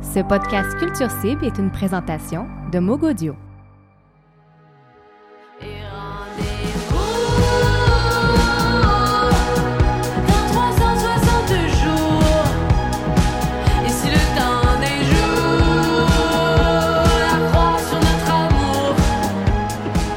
Ce podcast Culture Cible est une présentation de Mogodio. Et rendez-vous dans 360 jours. Et si le temps des jours, la croix sur notre amour.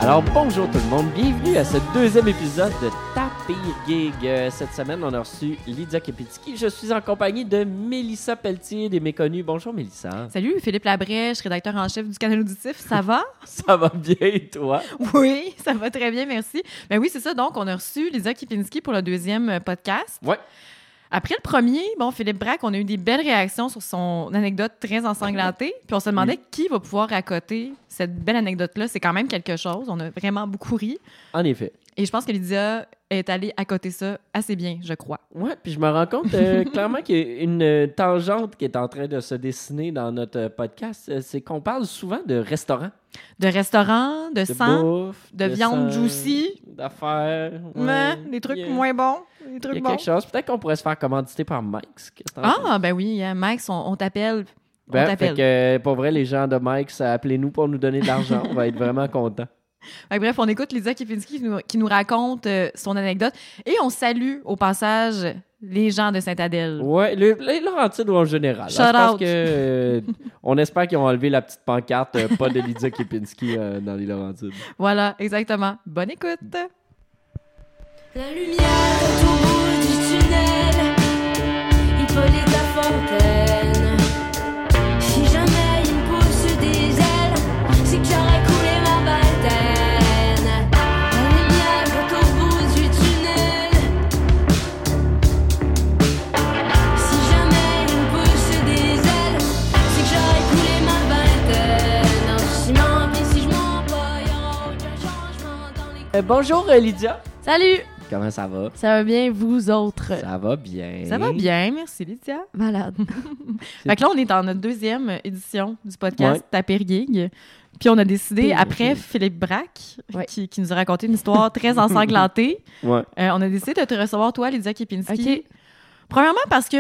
Alors bonjour tout le monde, bienvenue à ce deuxième épisode de Ta pire gig. Euh, Cette semaine, on a reçu Lydia Kepinski. Je suis en compagnie de Mélissa Pelletier des Méconnus. Bonjour Mélissa. Salut, Philippe Labrèche, rédacteur en chef du Canal Auditif. Ça va? Ça va bien et toi? oui, ça va très bien, merci. Ben oui, c'est ça. Donc, on a reçu Lisa Kipinski pour le deuxième euh, podcast. Ouais. Après le premier, bon, Philippe Braque, on a eu des belles réactions sur son anecdote très ensanglantée. Puis on se demandait qui va pouvoir raconter cette belle anecdote-là. C'est quand même quelque chose. On a vraiment beaucoup ri. En effet. Et je pense que Lydia est allée à côté ça assez bien, je crois. Ouais, puis je me rends compte euh, clairement qu'il y a une euh, tangente qui est en train de se dessiner dans notre euh, podcast. C'est qu'on parle souvent de restaurants, De restaurants, de, de sang, bouffe, de viande sang, juicy. d'affaires. mais ouais. des trucs moins bons. Des Il y a trucs bons. quelque chose. Peut-être qu'on pourrait se faire commanditer par Mike's. Penses? Ah, ben oui, hein, Max, on, on t'appelle. On Ben, fait que, pour vrai, les gens de Mike, ça appelez-nous pour nous donner de l'argent. On va être vraiment contents. Bref, on écoute Lydia Kipinski qui nous, qui nous raconte euh, son anecdote et on salue au passage les gens de Saint-Adèle. Ouais, le- les Laurentides en général. Shout je pense out. que euh, on espère qu'ils ont enlevé la petite pancarte euh, pas de Lydia Kipinski euh, dans les Laurentides. Voilà, exactement. Bonne écoute. La lumière Euh, bonjour euh, Lydia. Salut! Comment ça va? Ça va bien, vous autres? Ça va bien. Ça va bien, merci Lydia. Malade. Fait que là, on est dans notre deuxième édition du podcast Taper Gig. Puis on a décidé, après. Philippe Braque, Ouais. qui, qui nous a raconté une histoire très ensanglantée, Ouais. euh, on a décidé de te recevoir, toi, Lydia Kipinski. OK. Premièrement, parce que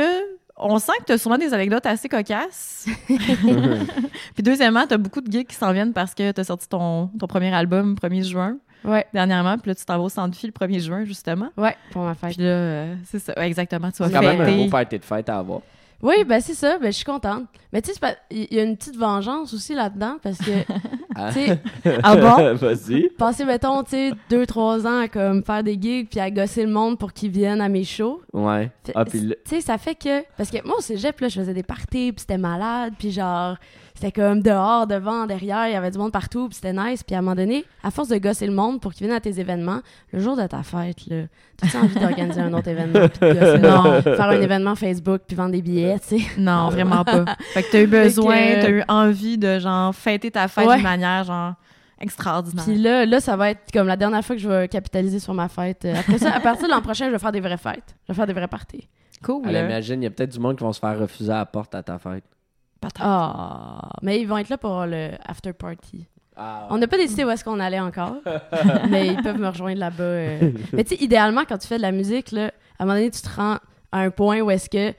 on sent que tu as souvent des anecdotes assez cocasses. Puis deuxièmement, tu as beaucoup de gigs qui s'en viennent parce que tu as sorti ton, ton premier album le 1er juin Ouais. dernièrement. Puis là, tu t'en vas au centre fil le 1er juin, justement. Ouais, pour ma fête. Puis là, euh, c'est ça. Ouais, exactement. Tu vas C'est quand même un beau party de fête à avoir. Oui, ben c'est ça, ben je suis contente. Mais tu sais, il y a une petite vengeance aussi là-dedans parce que, Hein? tu sais, Ah bon? Vas-y. passer, mettons, tu sais, deux, trois ans à comme faire des gigs puis à gosser le monde pour qu'ils viennent à mes shows. Ouais. Fait- Ah, puis le- Tu sais, ça fait que. Parce que moi, au cégep, là, je faisais des parties, puis c'était malade, puis genre, c'était comme dehors, devant, derrière, il y avait du monde partout, puis c'était nice. Puis à un moment donné, à force de gosser le monde pour qu'ils viennent à tes événements, le jour de ta fête, là, t'as envie d'organiser un autre événement, puis de gosser? Non. faire un événement Facebook, puis vendre des billets, tu sais. Non, vraiment pas. Fait que t'as eu besoin, que- t'as eu envie de, genre, fêter ta fête Ouais. d'une manière, genre, extraordinaire. Puis là, là, ça va être comme la dernière fois que je vais capitaliser sur ma fête. Euh, Après ça, à partir de l'an prochain, je vais faire des vraies fêtes. Je vais faire des vraies parties. cool. Alors, là. imagine, il y a peut-être du monde qui vont se faire refuser à la porte à ta fête. Ah, mais ils vont être là pour le after party. Ah. On n'a pas décidé où est-ce qu'on allait encore, mais ils peuvent me rejoindre là-bas. euh. Mais tu sais, idéalement, quand tu fais de la musique, là, à un moment donné, tu te rends à un point où est-ce que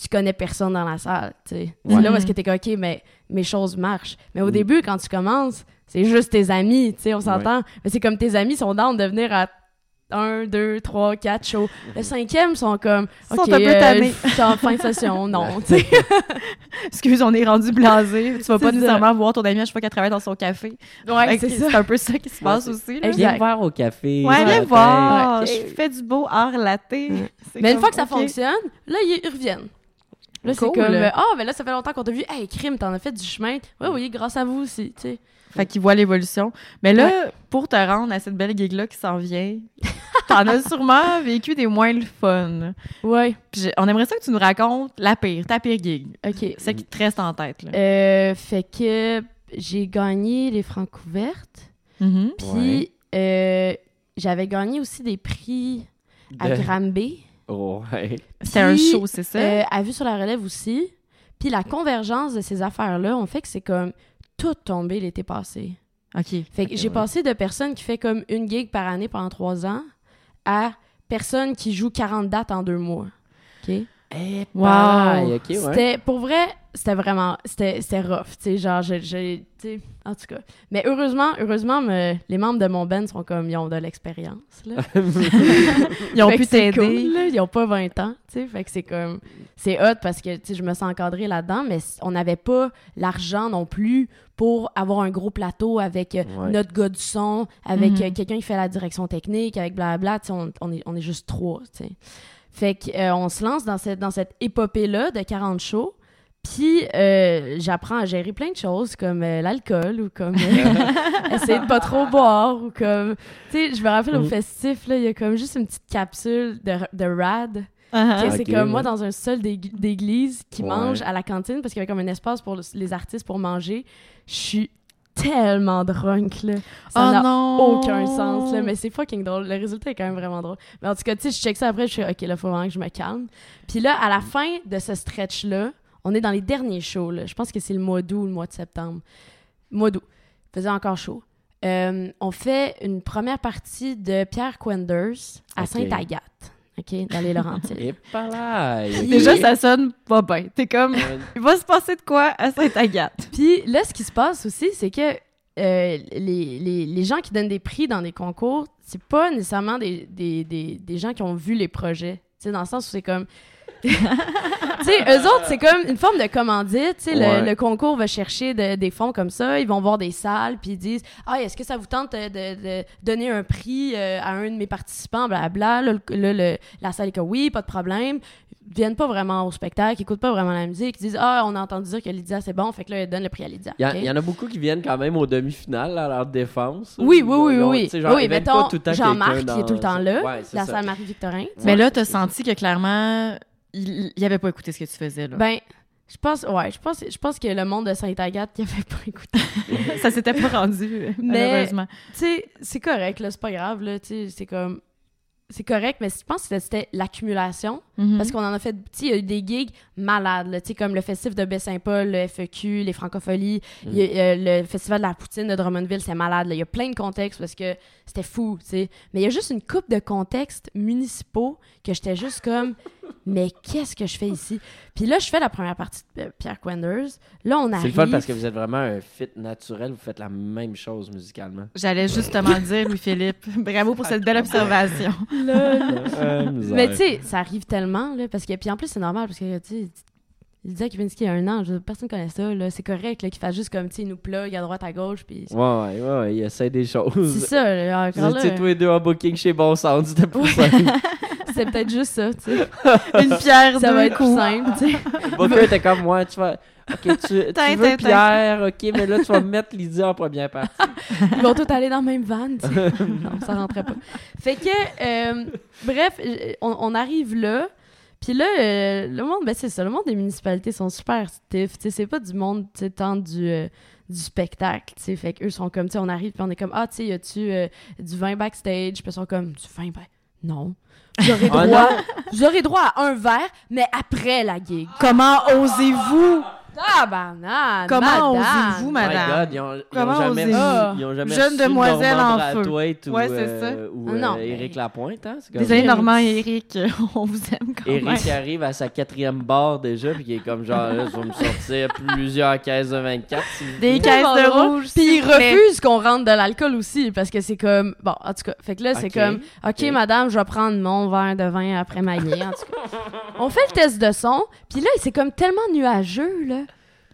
tu connais personne dans la salle. tu sais. C'est Ouais. là où est-ce que t'es comme, OK, mais mes choses marchent. Mais au Mm. début, quand tu commences, c'est juste tes amis, tu sais, on s'entend. Mais c'est comme tes amis sont dans de venir à un, deux, trois, quatre shows. Le cinquième sont comme, Ils sont un peu euh, tannés. en fin de session, non, tu sais. Excuse, on est rendu blasé. Tu vas pas ça. nécessairement voir ton ami à chaque fois qu'elle travaille dans son café. Ouais, c'est ça. C'est un peu ça qui se passe aussi. là. Viens voir au café. Ouais, viens voir. Je fais du beau art. C'est Mais une fois que ça fonctionne, là, ils reviennent. Là, c'est Cool. comme, ah, mais là, ça fait longtemps qu'on t'a vu. Hey, crime, t'en as fait du chemin. Oui, oui, grâce à vous aussi, tu sais. Fait qu'ils voient l'évolution. Mais là, pour te rendre à cette belle gig-là qui s'en vient, t'en as sûrement vécu des moins le fun. Ouais, Puis on aimerait ça que tu nous racontes la pire, ta pire gig. OK. Celle qui te reste en tête. Là. Euh, fait que j'ai gagné les francs couvertes. Mhm. Puis, euh, j'avais gagné aussi des prix à De- Granby. Ouais. C'était un show, c'est ça? Euh, à vue sur la relève aussi. Puis la convergence de ces affaires-là ont fait que c'est comme tout tombé l'été passé. OK. Fait que j'ai ouais. passé de personnes qui fait comme une gig par année pendant trois ans à personnes qui jouent 40 dates en deux mois. OK? Eh, Wow. ouais. C'était, pour vrai, c'était vraiment, c'était, c'était rough, tu sais, genre, j'ai, j'ai- tu sais, en tout cas. Mais heureusement, heureusement, me- les membres de mon band sont comme, ils ont de l'expérience, là. Ils ont pu t'aider. cool. Ils ont pas 20 ans, tu sais. Fait que c'est comme... C'est hot parce que, tu sais, je me sens encadrée là-dedans, mais on n'avait pas l'argent non plus pour avoir un gros plateau avec euh, Ouais. notre gars du son, avec Mhm. euh, quelqu'un qui fait la direction technique, avec blablabla, tu sais, on, on est, on est juste trois, tu sais. Fait qu'on se lance dans cette, dans cette épopée-là de 40 shows. Puis euh, j'apprends à gérer plein de choses comme euh, l'alcool ou comme euh, essayer de pas trop boire ou comme tu sais je me rappelle au Mm. festif là il y a comme juste une petite capsule de, de rad Ah, c'est comme moi dans un sol d'ég- d'église qui Ouais. mange à la cantine parce qu'il y avait comme un espace pour le- les artistes pour manger je suis tellement drunk là. Ça Oh n'a aucun sens là mais c'est fucking drôle. Le résultat est quand même vraiment drôle. Mais en tout cas tu sais je check ça après je suis ok là faut vraiment que je me calme. Puis là à la fin de ce stretch là on est dans les derniers shows là. Je pense que c'est le mois d'août ou le mois de septembre. Mois d'août. Il faisait encore chaud. Euh, on fait une première partie de Pierre Quenders à Ok. Sainte-Agathe ok dans les Laurentides Et pareil. Déjà, ça sonne pas bien. T'es comme, Euh, il va se passer de quoi à Sainte-Agathe? Puis là, ce qui se passe aussi, c'est que euh, les, les, les gens qui donnent des prix dans des concours, c'est pas nécessairement des, des, des, des gens qui ont vu les projets. Tu sais, dans le sens où c'est comme. Tu sais, eux autres, c'est comme une forme de commandite. Tu sais, le- Ouais. le, concours va chercher de- des fonds comme ça. Ils vont voir des salles, puis ils disent Ah, est-ce que ça vous tente de, de- donner un prix euh, à un de mes participants, blablabla. Là, le- là, le- la salle est comme Oui, pas de problème. Ils viennent pas vraiment au spectacle, ils écoutent pas vraiment la musique. Ils disent Ah, on a entendu dire que Lydia, c'est bon. Fait que là, ils donnent le prix à Lydia. Il y, a- OK? il y en a beaucoup qui viennent quand même aux demi-finales à leur défense. Oui, oui, ont- oui, ont- oui. sais, genre, oui, ils mettent mettons, Jean-Marc, qui est tout le temps là, Ouais, la ça. salle Marie-Victorin. Mais là, t'as senti que clairement, il, il avait pas écouté ce que tu faisais, là. Ben, je pense, ouais, je pense, je pense que le monde de Sainte-Agathe qui avait pas écouté. ça s'était pas rendu, Mais- malheureusement. tu sais, c'est correct, là, c'est pas grave, là, tu sais, c'est comme. C'est correct, mais je pense que c'était l'accumulation. Mhm. Parce qu'on en a fait, tu sais, il y a eu des gigs malades, là, tu sais, comme le festif de Baie-Saint-Paul, le FEQ, les Francopholies, il y a, euh, le festival de la poutine de Drummondville, c'est malade. Il y a plein de contextes parce que c'était fou, tu sais. Mais il y a juste une coupe de contextes municipaux que j'étais juste comme, mais qu'est-ce que je fais ici? Puis là, je fais la première partie de Pierre Quenders. Là, on arrive. C'est le fun parce que vous êtes vraiment un fit naturel, vous faites la même chose musicalement. J'allais justement le dire, Louis-Philippe. Bravo pour cette belle observation. Mais tu sais, ça arrive tellement, là, parce que. Puis en plus, c'est normal, parce que, tu sais, il disait qu'il il y a un an, je- personne connaît ça, là. C'est correct, là, qu'il fasse juste comme, tu sais, il nous plug à droite, à gauche, puis. Ouais, ouais, ouais, il essaie des C'est choses. ça, là, encore là. tous les deux en booking chez Bon Sound, c'était plus Ouais. C'est peut-être juste ça, tu sais. Une pierre, Ça va être plus coups. simple, tu sais. Booker était comme moi, tu vas. Ok, tu, tu veux. Pierre, ok, mais là tu vas mettre Lydia en première partie. Ils vont tous aller dans le même van, tu sais. Non, ça rentrait pas. Fait que, euh, bref, on, on arrive là. Puis là, euh, le monde, ben c'est ça, le monde des municipalités sont super stiff. Tu sais, c'est pas du monde, tu sais, tant du, euh, du spectacle, tu sais. Fait qu'eux sont comme, tu sais, on arrive, puis on est comme, ah, tu sais, y a-tu du vin backstage? Puis ils sont comme, du vin, ben, non. Vous aurez Ah, droit, vous aurez droit à un verre, mais après la gig. Comment osez-vous? Ah, banane! Comment madame. osez-vous, My madame? God, ils ont, ils ont jamais osez-vous? ils ont jamais Jeune reçu demoiselle en ou, Ouais, c'est euh, ou Ah non, euh, Éric Lapointe, hein? c'est comme- Désolé, Normand et Eric, on vous aime quand même. Eric arrive à sa quatrième barre déjà, puis il est comme genre, là, je vais me sortir plusieurs caisses de 24. s'il vous Des caisses de rouge. Puis plaît. refusent qu'on rentre de l'alcool aussi parce que c'est comme bon en tout cas fait que là c'est comme ok Ok. madame je vais prendre mon verre de vin après ma guille en tout cas on fait le test de son puis là c'est comme tellement nuageux là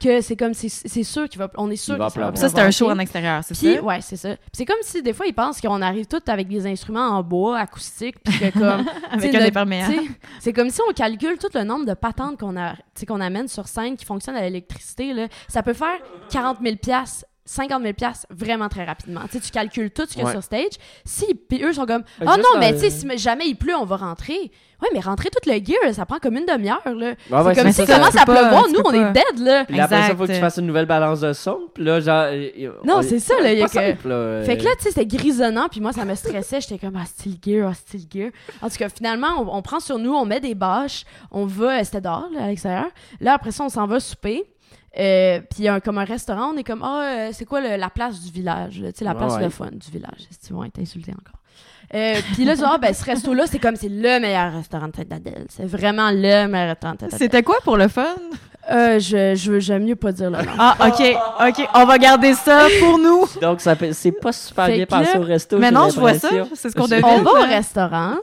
que c'est comme c'est c'est sûr qu'il va on est sûr Il va que ça va. Ça, c'était un show en extérieur, c'est ça? ouais c'est ça c'est comme si des fois ils pensent qu'on arrive tous avec des instruments en bois acoustiques puis que comme Avec un C'est comme si on calcule tout le nombre de patentes qu'on a, qu'on amène sur scène qui fonctionnent à l'électricité. là. Ça peut faire 40 000 50 000 vraiment très rapidement. T'sais, tu calcules tout ce qu'il y a Ouais. sur stage. Si, puis eux sont comme, Fait oh non, mais tu sais, si jamais il pleut, on va rentrer. Ouais, mais rentrer tout le gear, ça prend comme une demi-heure. là. Ouais, ouais, c'est comme mais si ça, ça commence tu à pleuvoir, tu nous, on est dead, là. Puis après ça, il faut que tu fasses une nouvelle balance de son. Puis là, genre. Non, on- c'est ça, là, il y a pas que- simple, là. Fait que là, tu sais, c'était grisonnant, puis moi, ça me stressait. J'étais comme, ah, style gear, ah, style gear. En tout cas, finalement, on, on prend sur nous, on met des bâches, on va, euh, c'était dehors, là, à l'extérieur. Là, après ça, on s'en va souper. Euh, puis il y a un, comme un restaurant, on est comme, ah, euh, c'est quoi le- la place du village? Tu sais, la Ouais, place ouais. de fun du village. Si tu vas être insulté encore? Euh, puis là, genre, ben, ce resto-là, c'est comme, c'est le meilleur restaurant de tête d'Adèle. C'est vraiment le meilleur restaurant de tête d'Adèle. C'était quoi pour le fun? Euh, je, je veux, j'aime mieux pas dire le nom. Ah, OK, OK. On va garder ça pour nous. Donc, ça peut- c'est pas super bien passé au resto. Mais non, je vois ça. C'est ce qu'on devine. On va au restaurant,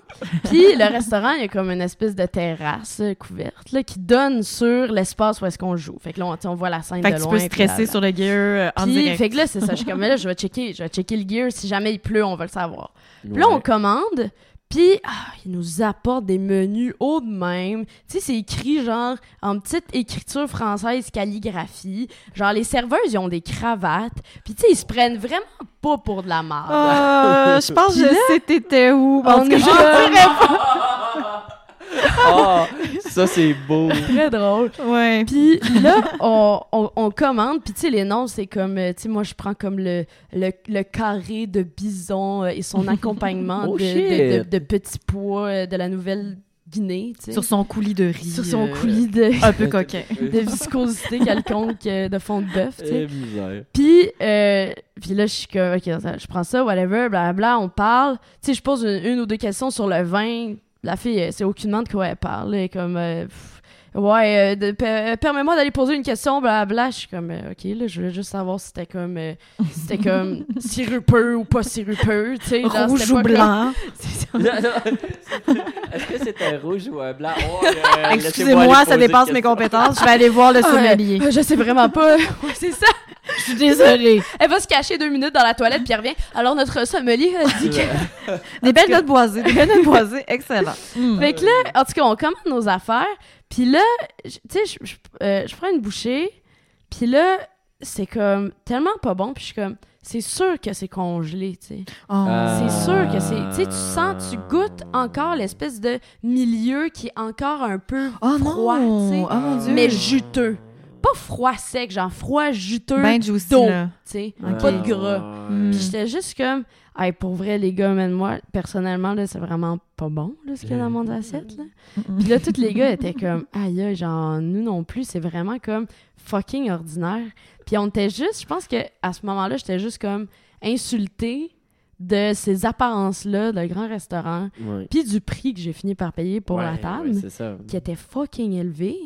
puis le restaurant, il y a comme une espèce de terrasse euh, couverte là, qui donne sur l'espace où est-ce qu'on joue. Fait que là, on, tu voit la scène Fait de que tu loin. peux puis stresser sur le gear euh, en Puis, direct. fait que là, c'est ça. Je suis comme, mais là, je vais checker, je vais checker le gear. Si jamais il pleut, on va le savoir. Puis là, on commande, puis ah, ils nous apportent des menus haut de même. Tu sais, c'est écrit genre en petite écriture française calligraphie. Genre, les serveuses, ils ont des cravates. Puis, tu sais, ils se prennent vraiment pas pour de la marde. Euh, je pense que je sais t'étais où. On est je dirais pas. Ah, ça, c'est beau. Très drôle. Ouais. Puis là, on, on, on commande, puis tu sais, les noms, c'est comme, euh, tu sais, moi, je prends comme le, le, le carré de bison euh, et son accompagnement Oh, de, de, de- de petits pois euh, de la Nouvelle-Guinée, tu sais. Sur son coulis de riz. Sur son euh, coulis de, Un peu coquin. de viscosité quelconque euh, de fond de bœuf, tu sais. Eh. Puis, euh, puis là, je suis comme, OK, je prends ça, whatever, blablabla, on parle. Tu sais, je pose une, une ou deux questions sur le vin. La fille, c'est aucunement de quoi elle parle. Elle est comme, euh, pff, ouais, euh, de- per- euh, permets-moi d'aller poser une question, blablabla. Je suis comme, euh, OK, là, je voulais juste savoir si c'était comme, euh, si c'était comme sirupeux ou pas sirupeux, tu sais. Rouge c'était ou comme- blanc. Est-ce que c'est un rouge ou un blanc? Oh, euh, Excusez-moi, ça dépasse mes compétences. Je vais aller voir le Ah, sommelier. euh, je sais vraiment pas. Ouais, c'est ça. Je suis désolée. Elle va se cacher deux minutes dans la toilette, puis elle revient. Alors, notre sommelier a dit que Des belles notes boisées. Des belles notes boisées. Excellent. Mm. Fait que là, en tout cas, on commande nos affaires. Puis là, je- tu sais, je, je, euh, je prends une bouchée. Puis là, c'est comme tellement pas bon. Puis je suis comme, c'est sûr que c'est congelé, tu sais. Oh. Euh, C'est sûr que c'est. Tu sais, tu sens, tu goûtes encore l'espèce de milieu qui est encore un peu Oh froid, tu sais. Oh Dieu. Mais juteux. Pas froid sec, genre froid juteux, Ben juicy, d'eau, là. tu sais. Ok. Pas de gras. Mm. Puis j'étais juste comme, hey, pour vrai, les gars, mais moi, personnellement, là, c'est vraiment pas bon, là, ce qu'il y a dans mon assiette, là. Puis là, tous les gars étaient comme, aïe, aïe, genre, nous non plus, c'est vraiment comme fucking ordinaire. Puis on était juste, je pense que à ce moment-là, j'étais juste comme insultée de ces apparences-là, de grand restaurant, puis du prix que j'ai fini par payer pour Ouais, la table, ouais, qui était fucking élevé.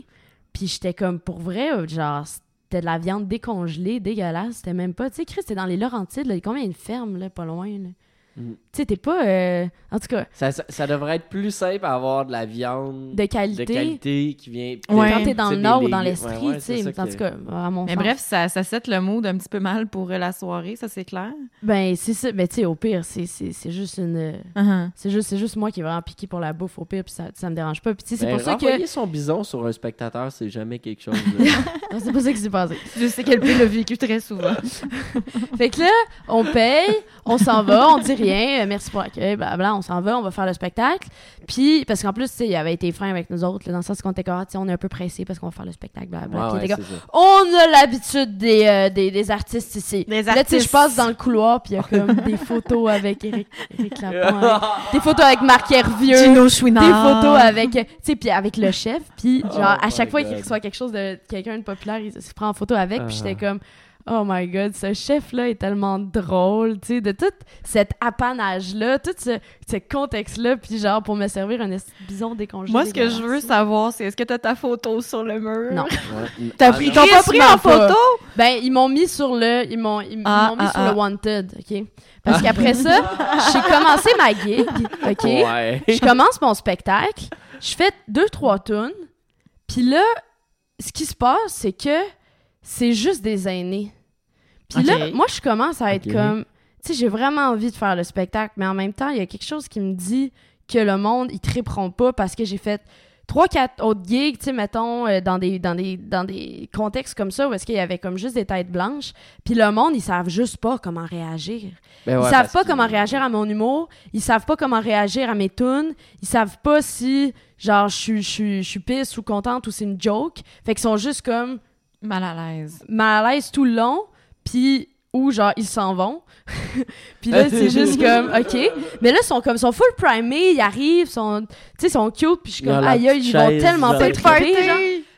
Puis j'étais comme, pour vrai, euh, genre, c'était de la viande décongelée, dégueulasse. C'était même pas, tu sais, Chris, c'était dans les Laurentides, il y a combien une ferme, là, pas loin, là? Mm. Tu sais, t'es pas, euh, en tout cas, Ça, ça, ça devrait être plus simple à avoir de la viande de qualité. de qualité qui vient. Ouais. Quand t'es dans le nord ou dans l'Estrie, Ouais, ouais, tu sais. En tout cas, à mon Mais sens. bref, ça, ça set le mood un petit peu mal pour euh, la soirée, ça c'est clair. Ben, c'est ça. Ben, tu sais, au pire, c'est- c'est c'est juste une. euh, Uh-huh. C'est juste, c'est juste moi qui est vraiment piqué pour la bouffe, au pire, puis ça, ça me dérange pas. Puis, tu sais, c'est Ben, pour ça que. renvoyer son bison sur un spectateur, c'est jamais quelque chose. de- Non, c'est pas ça qui s'est passé. Je sais qu'elle l'a vécu très souvent. Fait que là, on paye, on s'en va, on dit rien, euh, merci pour l'accueil, blablabla, on s'en va, on va faire le spectacle. Puis, parce qu'en plus, tu sais, il avait été fin avec nous autres, là, dans le sens qu'on était comme, Ah, on est un peu pressé parce qu'on va faire le spectacle, blablabla. Ouais, comme, on a l'habitude des, euh, des, des artistes ici. Des Là, tu sais, je artistes. passe dans le couloir, puis il y a comme des photos avec Eric, Eric Lapointe, des photos avec Marc Hervieux. Gino Chouinard. des photos avec tu sais puis avec le chef puis genre Oh à chaque fois qu'il reçoit quelque chose de quelqu'un de populaire il se prend en photo avec puis j'étais Ah. comme oh my god ce chef là est tellement drôle tu sais de tout cet apanage là tout ce, ce contexte là puis genre pour me servir un bison décongelé Moi, ce que je veux savoir, c'est est-ce que t'as ta photo sur le mur? Non. Ouais. T'as Ah, pris, ils t'ont pas pris en pas. photo? ben ils m'ont mis sur le ils m'ont ils Ah, m'ont mis ah, sur ah. le wanted ok? Parce qu'après ça j'ai commencé ma gig ok? Ouais. je commence mon spectacle, je fais deux, trois tunes, puis là, ce qui se passe, c'est que c'est juste des aînés. Puis là, moi, je commence à être comme, tu sais, j'ai vraiment envie de faire le spectacle, mais en même temps, il y a quelque chose qui me dit que le monde, ils triperont pas parce que j'ai fait trois, quatre autres gigs, tu sais, mettons, euh, dans des, dans des, dans des contextes comme ça où est-ce qu'il y avait comme juste des têtes blanches, puis le monde, ils savent juste pas comment réagir. Ben Ils ouais, savent parce pas que- comment réagir à mon humour. Ils savent pas comment réagir à mes tunes. Ils savent pas si, genre, je suis- je suis je suis pisse ou contente ou c'est une joke. Fait qu'ils sont juste comme Mal à l'aise. mal à l'aise tout le long. Puis, ou genre, ils s'en vont. puis là, c'est juste comme, OK. Mais là, ils sont comme, ils sont full primés. Ils arrivent, sont, tu sais, ils sont cute. Puis je suis comme, aïe, ils vont tellement pas triper, genre.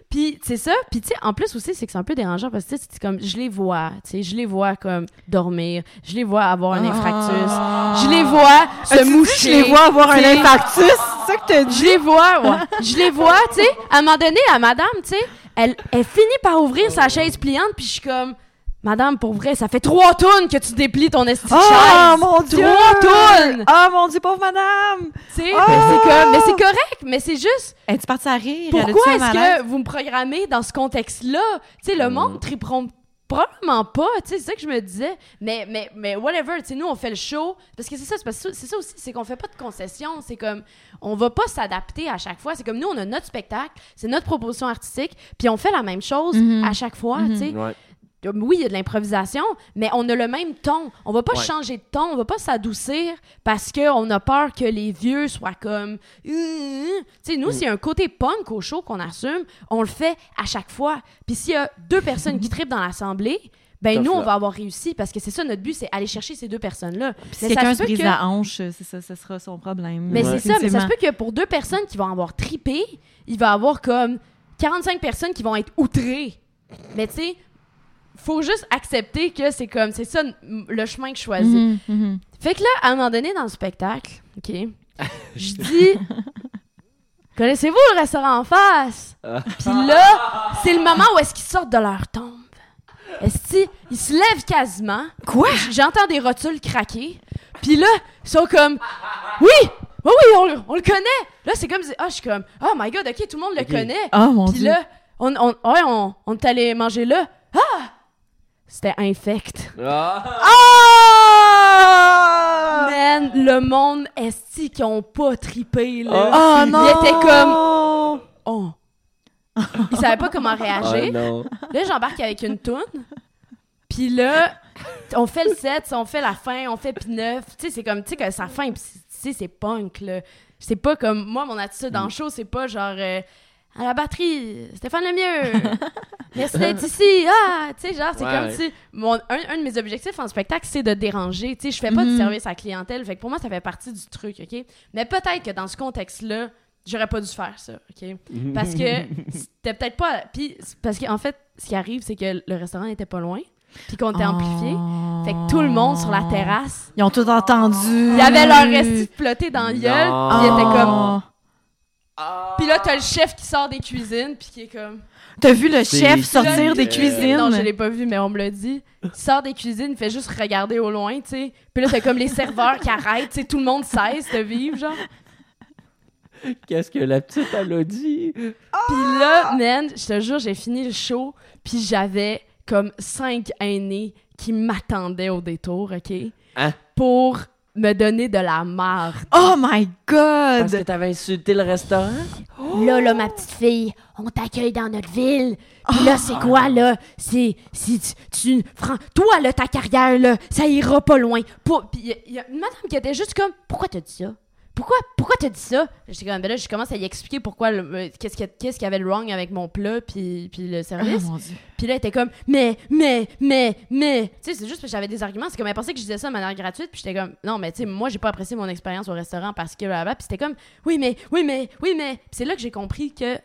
Puis c'est ça. Puis tu sais, en plus aussi, c'est que c'est un peu dérangeant parce que tu sais, c'est comme, je les vois, tu sais, je les vois comme dormir, je les vois avoir un infarctus, je les vois se moucher. Je les vois avoir un tu infarctus? C'est ça que t'as dit? Je les vois, ouais. Je les vois, tu sais. À un moment donné, la madame, tu sais, elle, elle finit par ouvrir sa chaise pliante, puis je suis comme, madame, pour vrai, ça fait trois tonnes que tu déplies ton esti de Oh chaise. mon dieu! Trois tonnes! Oh mon dieu, pauvre madame! Tu sais, Ah! mais c'est comme, mais c'est correct, mais c'est juste, Es-tu partie à rire? pourquoi Elle est-ce que vous me programmez dans ce contexte-là? Tu sais, le Mm. monde triperont probablement pas, tu sais, c'est ça que je me disais. Mais, mais, mais whatever, tu sais, nous, on fait le show. Parce que c'est ça, c'est parce que c'est ça aussi, c'est qu'on fait pas de concessions. C'est comme, on va pas s'adapter à chaque fois. C'est comme nous, on a notre spectacle, c'est notre proposition artistique, puis on fait la même chose Mhm. à chaque fois, Mhm. tu sais. Ouais. Oui, il y a de l'improvisation, mais on a le même ton. On va pas Ouais. changer de ton, on va pas s'adoucir parce qu'on a peur que les vieux soient comme. Tu sais, nous, s'il y a un côté punk au show qu'on assume, on le fait à chaque fois. Puis s'il y a deux personnes qui tripent dans l'assemblée, ben nous, on va avoir réussi parce que c'est ça notre but, c'est aller chercher ces deux personnes-là. Si quelqu'un se brise que- la hanche, c'est ça, ce sera son problème. Mais Ouais. c'est ça, mais ça se peut que pour deux personnes qui vont avoir tripé, il va avoir comme 45 personnes qui vont être outrées. Mais tu sais, faut juste accepter que c'est comme, c'est ça le chemin que je choisis. Mhm, mhm. Fait que là, à un moment donné dans le spectacle, OK, je dis Connaissez-vous le restaurant en face? Puis là, c'est le moment où est-ce qu'ils sortent de leur tombe. Est-ce qu'ils se lèvent quasiment? Quoi? J'entends des rotules craquer. Puis là, ils sont comme Oui! Oui, oui, on, le- on le connaît! Là, c'est comme Ah, je suis comme Oh my god, ok, tout le monde le connaît. Oh mon Puis dieu. là, on, on, ouais, on, on est allé manger là. Ah! C'était infect. Ah! Oh! Man, le monde esti qui ont pas tripé, là. Oh non! Il était comme Oh. Il savait pas comment réagir. Ah, non. Là, j'embarque avec une toune. Puis là, on fait le set, on fait la fin, on fait puis neuf. Tu sais, c'est comme, tu sais, que sa fin, pis c'est- tu sais, c'est punk, là. C'est pas comme, moi, mon attitude dans le show, c'est pas genre, euh, à la batterie, Stéphane Lemieux, merci d'être ici, ah, tu sais, genre, c'est Ouais, comme ouais. si, mon, un, un de mes objectifs en spectacle, c'est de déranger, tu sais, je fais pas Mhm. de service à la clientèle, fait que pour moi, ça fait partie du truc, OK? Mais peut-être que dans ce contexte-là, j'aurais pas dû faire ça, OK? Parce que c'était peut-être pas. Puis, parce qu'en fait, ce qui arrive, c'est que le restaurant n'était pas loin, puis qu'on était amplifié. Fait que tout le monde sur la terrasse, Ils ont tout entendu. il y avait leur esti ploté dans le gueule, Non. puis il était comme. Oh. Puis là, t'as le chef qui sort des cuisines, puis qui est comme. T'as vu le chef sortir Euh, des cuisines? Non, je l'ai pas vu, mais on me l'a dit. Il sort des cuisines, il fait juste regarder au loin, tu sais. Puis là, t'as comme les serveurs qui arrêtent, tu sais, tout le monde cesse de vivre, genre. Qu'est-ce que la petite, elle a dit? Puis là, man, je te jure, j'ai fini le show, puis j'avais comme cinq aînés qui m'attendaient au détour, OK? Hein? Pour me donner de la marde. Oh my Parce que god! t'avais insulté le restaurant? Là, là, ma petite fille, on t'accueille dans notre ville. Puis là, c'est quoi, là? C'est. Si tu. tu fran- toi, là, ta carrière, là, ça ira pas loin. Pour- Puis il y a- il y, a une madame qui était juste comme Pourquoi t'as dit ça? Pourquoi, pourquoi t'as dit ça? J'étais comme, ben là, je commence à y expliquer pourquoi, euh, qu'est-ce qu'il y, avait de wrong avec mon plat, puis, puis le Oh service. mon dieu. Puis là, elle était comme, mais, mais, mais, mais. Tu sais, c'est juste parce que j'avais des arguments. C'est comme, elle pensait que je disais ça de manière gratuite. Puis j'étais comme, non, mais tu sais, moi, j'ai pas apprécié mon expérience au restaurant parce que là, Puis c'était comme, oui, mais, oui, mais, oui, mais. Puis c'est là que j'ai compris que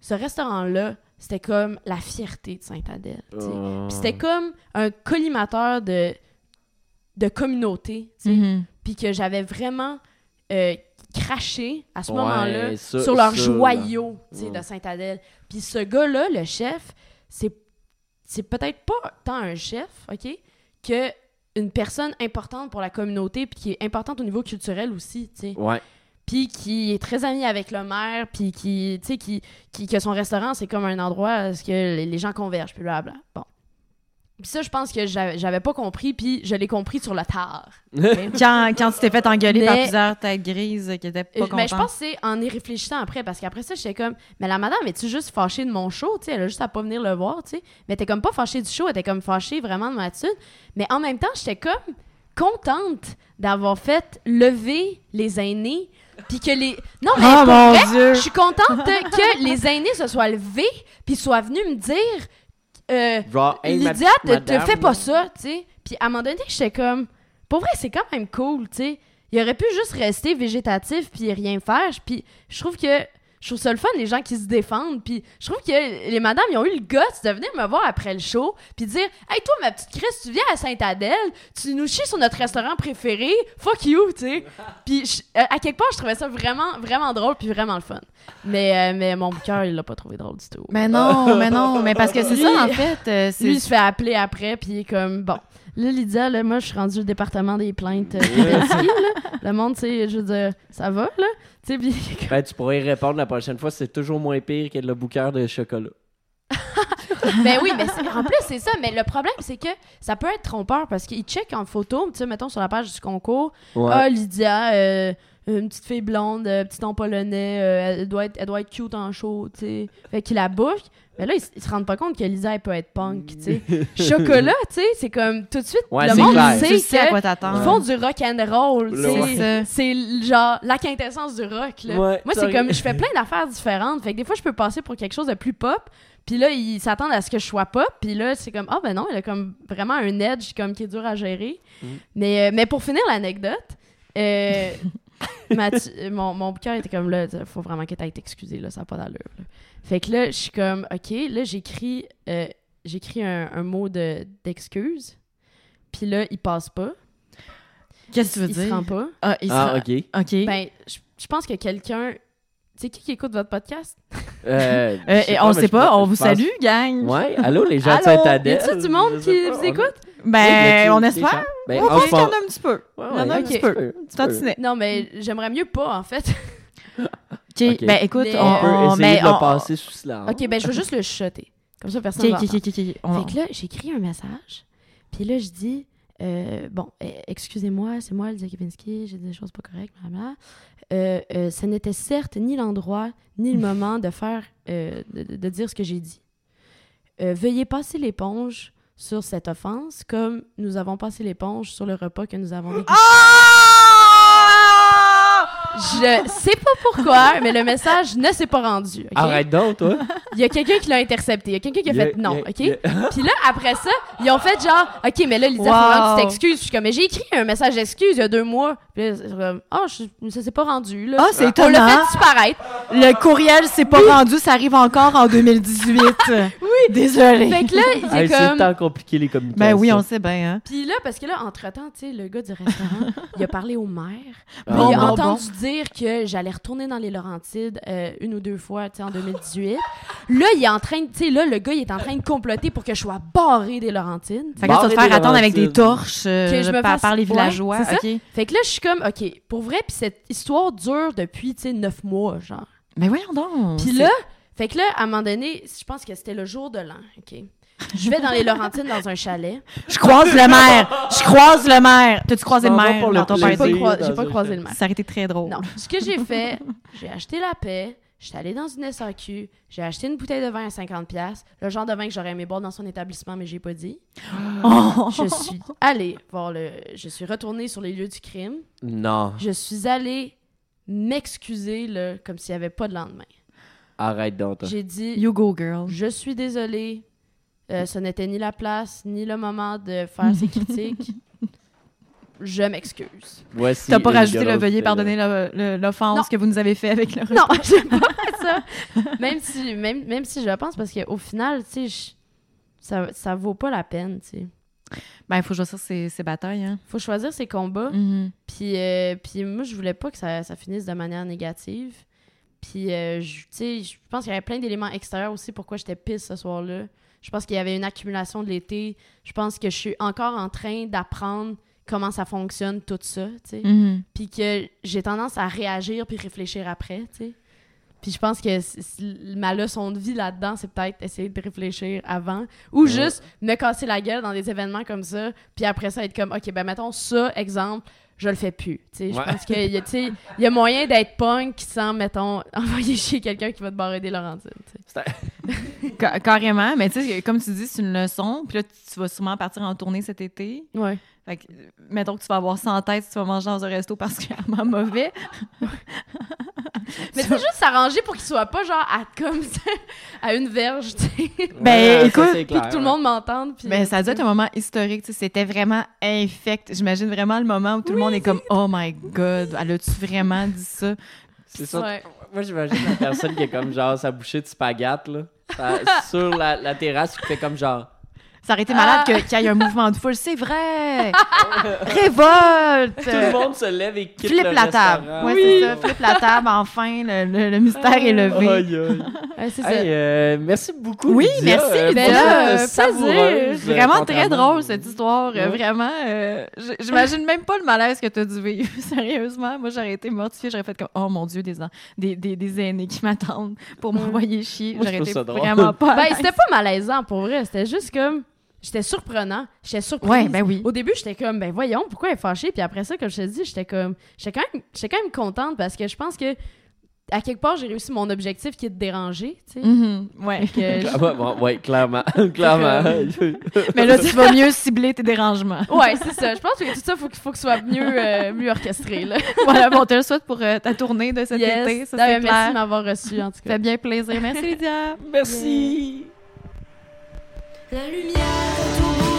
ce restaurant-là, c'était comme la fierté de Sainte-Adèle. Oh. Puis c'était comme un collimateur de, de communauté. Mhm. Puis que j'avais vraiment euh, craché à ce Ouais, moment-là ça- sur leur ça, joyau de Sainte-Adèle. Puis ce gars-là, le chef, c'est c'est peut-être pas tant un chef, OK, que une personne importante pour la communauté puis qui est importante au niveau culturel aussi, tu sais. Ouais. Puis qui est très ami avec le maire puis qui tu sais qui, qui que son restaurant c'est comme un endroit où les, gens convergent puis blabla. Bon. Puis ça je pense que j'avais pas compris puis je l'ai compris sur le tard. Quand, quand tu t'es fait engueuler par Mais- plusieurs têtes grises qui étaient pas Euh, contentes. ben, je pense que c'est en y réfléchissant après, parce qu'après ça, j'étais comme, mais la madame, es-tu juste fâchée de mon show, tu sais, elle a juste à pas venir le voir, tu sais. Mais t'es comme pas fâchée du show, elle était comme fâchée vraiment de mon attitude. Mais en même temps, j'étais comme contente d'avoir fait lever les aînés, puis que les... Non, mais Oh pour mon vrai, dieu! je suis contente que les aînés se soient levés, puis soient venus me dire... Euh, hey, Lydia, petite te, te fais pas ça, tu sais. Puis à un moment donné, j'étais comme, pour vrai, c'est quand même cool, tu sais. Il aurait pu juste rester végétatif puis rien faire. Puis je trouve que je trouve ça le fun, les gens qui se défendent. Puis je trouve que les madames, ils ont eu le guts de venir me voir après le show, puis dire Hey, toi, ma petite Chris, tu viens à Sainte-Adèle, tu nous chies sur notre restaurant préféré, fuck you, tu sais. Puis je- euh, à quelque part, je trouvais ça vraiment, vraiment drôle, puis vraiment le fun. Mais, euh, mais mon cœur, il l'a pas trouvé drôle du tout. Mais non, mais non, mais parce que c'est ça, en fait. euh, Lui, il se fait appeler après, puis il est comme Bon. Là, Lydia, là, moi, je suis rendue au département des plaintes euh, Kibelski, là. Le monde, tu sais, je veux dire, ça va, là? Tu sais, puis Ben, tu pourrais y répondre la prochaine fois, c'est toujours moins pire que le bouquin de chocolat. Ben oui, mais en plus, c'est ça. Mais le problème, c'est que ça peut être trompeur parce qu'il check en photo, tu sais, mettons sur la page du concours, Ouais. ah, Lydia, euh, une petite fille blonde, euh, petit ton polonais, euh, elle, doit être, elle doit être cute en show, tu sais. Fait qu'il la bouffe. Mais là, ils, se rendent pas compte que Lydia, elle peut être punk, tu sais. Chocolat, tu sais, c'est comme tout de suite, Ouais, le c'est monde clair. sait tu sais à que quoi t'attendre. ils font du rock and roll, ouais. C'est ça. C'est genre la quintessence du rock. Là. Ouais, Moi, c'est comme je fais plein d'affaires différentes. Fait que des fois, je peux passer pour quelque chose de plus pop. Puis là, ils s'attendent à ce que je sois pop. Puis là, c'est comme ah ben non, il a comme vraiment un edge comme qui est dur à gérer. Mm. Mais, euh, mais pour finir l'anecdote, euh, Mathieu- euh, mon, mon cœur était comme là, faut vraiment que t'ailles t'excuser là, ça n'a pas d'allure. là. Fait que là, je suis comme ok, là j'écris euh, j'écris un, un mot de d'excuse. Puis là, il passe pas. Qu'est-ce que tu veux il se dire? rend pas. Ah, il se Ah, rend- ok. OK. Ben, je, je pense que quelqu'un. Tu sais qui qui écoute votre podcast? Euh, Euh, je sais et on mais sait je pas, pense- on je vous pense- salue, gang. Ouais, allô, les gens de Allô? Saint-Adèle. Y a-tu du monde Je qui pas, vous on- écoute? Ben, a-tu on espère. Ben, On en pense qu'il y en a un petit peu. Ouais, Il y en ouais, a un ok. petit peu. un petit peu. Tantinet. Non, mais j'aimerais mieux pas, en fait. OK, ben écoute, Mais- on, On peut on- essayer mais de on- passer sous silence. ok, ben je veux juste le chuchoter. Comme ça, personne OK, va OK, entendre. OK, OK. on- Fait que là, j'écris un message. Puis là, je dis euh, Bon, euh, excusez-moi, c'est moi, Lydia Kepinski, j'ai dit des choses pas correctes, blablabla. Euh, euh, ce n'était certes ni l'endroit, ni le moment de faire, euh, de, de- de dire ce que j'ai dit. Euh, veuillez passer l'éponge sur cette offense, comme nous avons passé l'éponge sur le repas que nous avons dégusté. Je sais pas pourquoi, mais le message ne s'est pas rendu. Arrête donc, toi. Il y a quelqu'un qui l'a intercepté. Il y a quelqu'un qui a fait non, OK? Puis là, après ça, ils ont fait genre, OK, mais là, Lisa, Wow. tu t'excuses. Je suis comme, mais j'ai écrit un message d'excuse il y a deux mois. Puis là, comme, ah, je- ça s'est pas rendu, là. Ah, c'est On étonnant. l'a fait disparaître. Le courriel s'est pas rendu, ça arrive encore en 2018. oui. Désolée. Fait que là, il Hey, était C'est comme. tant compliqué, les communications. Ben oui, on sait bien, hein. Puis là, parce que là, entre-temps, tu sais, le gars du restaurant, il a parlé au maire. Puis il a bon, entendu dire que j'allais retourner dans les Laurentides euh, une ou deux fois, tu sais, en 2018. là, il est en train, de- tu sais, là, le gars, il est en train de comploter pour que je sois barré des Laurentides. Fait que là, tu vas te faire attendre avec des torches euh, Que je me par, fasse- par les Ouais, villageois. OK. Fait que là, je suis comme, OK, pour vrai, puis cette histoire dure depuis, tu sais, neuf mois, genre. Mais voyons donc. Puis là, fait que là, à un moment donné, je pense que c'était le jour de l'an, OK? Je vais dans les Laurentides dans un chalet. Je croise le maire. Je croise le maire. T'as-tu croisé le maire pour le dans ton J'ai pas, croi- j'ai pas croisé le maire. Ça aurait été très drôle. Non, ce que j'ai fait, j'ai acheté la paix, j'étais allée dans une SAQ, j'ai acheté une bouteille de vin à 50$, piastres, le genre de vin que j'aurais aimé boire dans son établissement, mais j'ai pas dit. Oh. Je suis allée voir le... Je suis retournée sur les lieux du crime. Non, Je suis allée m'excuser, là, comme s'il y avait pas de lendemain. arrête donc, toi. J'ai dit... You go, girl. Je suis désolée. Euh, ce n'était ni la place, ni le moment de faire ces critiques. Je m'excuse. Voici T'as pas rajouté le veuillez télé. pardonner le- le- l'offense Non. que vous nous avez fait avec le Non, j'ai pas fait ça. Même si, même, même si je le pense, parce qu'au final, tu sais, ça, ça vaut pas la peine, tu sais. Ben, il faut choisir ses, ses batailles, hein. Faut choisir ses combats. Mhm. Puis, euh, puis moi, je voulais pas que ça, ça finisse de manière négative. Puis, euh, je- tu sais, je pense qu'il y avait plein d'éléments extérieurs aussi pourquoi j'étais pisse ce soir-là. Je pense qu'il y avait une accumulation de l'été. Je pense que je suis encore en train d'apprendre comment ça fonctionne, tout ça, tu sais. Mhm. Puis que j'ai tendance à réagir puis réfléchir après, tu sais. Puis je pense que ma leçon de vie là-dedans, c'est peut-être essayer de réfléchir avant ou Ouais. juste me casser la gueule dans des événements comme ça, puis après ça être comme OK, ben mettons ça exemple, je le fais plus, tu sais. Je Ouais. pense qu'il y a tu sais, il y a moyen d'être punk sans mettons envoyer chez quelqu'un qui va te barrer des Laurentides, tu sais. Ca- Carrément, mais tu sais, comme tu dis, c'est une leçon. Puis là, tu vas sûrement partir en tournée cet été. Ouais. Fait que, mettons que tu vas avoir 100 têtes si tu vas manger dans un resto particulièrement mauvais. Mais tu sais juste s'arranger pour qu'il soit pas genre à comme ça, à une verge, tu sais. Ben, Ouais, écoute, c'est Puis que clair, tout le ouais. monde m'entende puis Mais ça a dû être un moment historique. tu sais, C'était vraiment infect. J'imagine vraiment le moment où tout le monde est comme Oh my God, elle a-tu vraiment dit ça? C'est ça. Ouais. moi, j'imagine la personne qui est comme genre sa bouchée de spaghette, là, ça- sur la, la terrasse, qui fait comme genre. Ça aurait été malade que- qu'il y ait un mouvement de foule. C'est vrai! Révolte! Tout le monde se lève et quitte Flip le la table. Ouais, c'est ça. Flip la table, enfin. Le, le- le mystère est levé. Aïe, aïe. Ouais, c'est ça. Euh, merci beaucoup. Oui, Lydia. merci, Euh, Plaisir. euh, Vraiment très drôle cette histoire. Ouais. Vraiment, euh, j'imagine même pas le malaise que tu as dû vivre. Sérieusement, moi j'aurais été mortifiée. J'aurais fait comme oh mon dieu des, des, des, des aînés qui m'attendent pour m'envoyer chier. J'aurais trouve été ça drôle. vraiment pas. Ben, c'était pas malaisant pour vrai. C'était juste comme. J'étais surprenant. J'étais surprise. Ouais, ben oui. Au début, j'étais comme, ben voyons, pourquoi elle est fâchée? Puis après ça, comme je te dis, j'étais comme. J'étais quand, même- j'étais quand même contente parce que je pense que, à quelque part, j'ai réussi mon objectif qui est de déranger, tu sais. Mhm, ouais. Que Ah, ouais, bon, ouais, clairement. clairement. Mais là, tu vas mieux cibler tes dérangements. Ouais, c'est ça. Je pense que tout ça, faut qu'il faut que ce soit mieux, euh, mieux orchestré, là. voilà, bon, te le souhaite pour euh, ta tournée de cet Yes. été. Ça, Non, c'est mais merci de clair. m'avoir reçu, en tout Ça cas. fait bien plaisir. Merci, Lydia. Merci. La lumière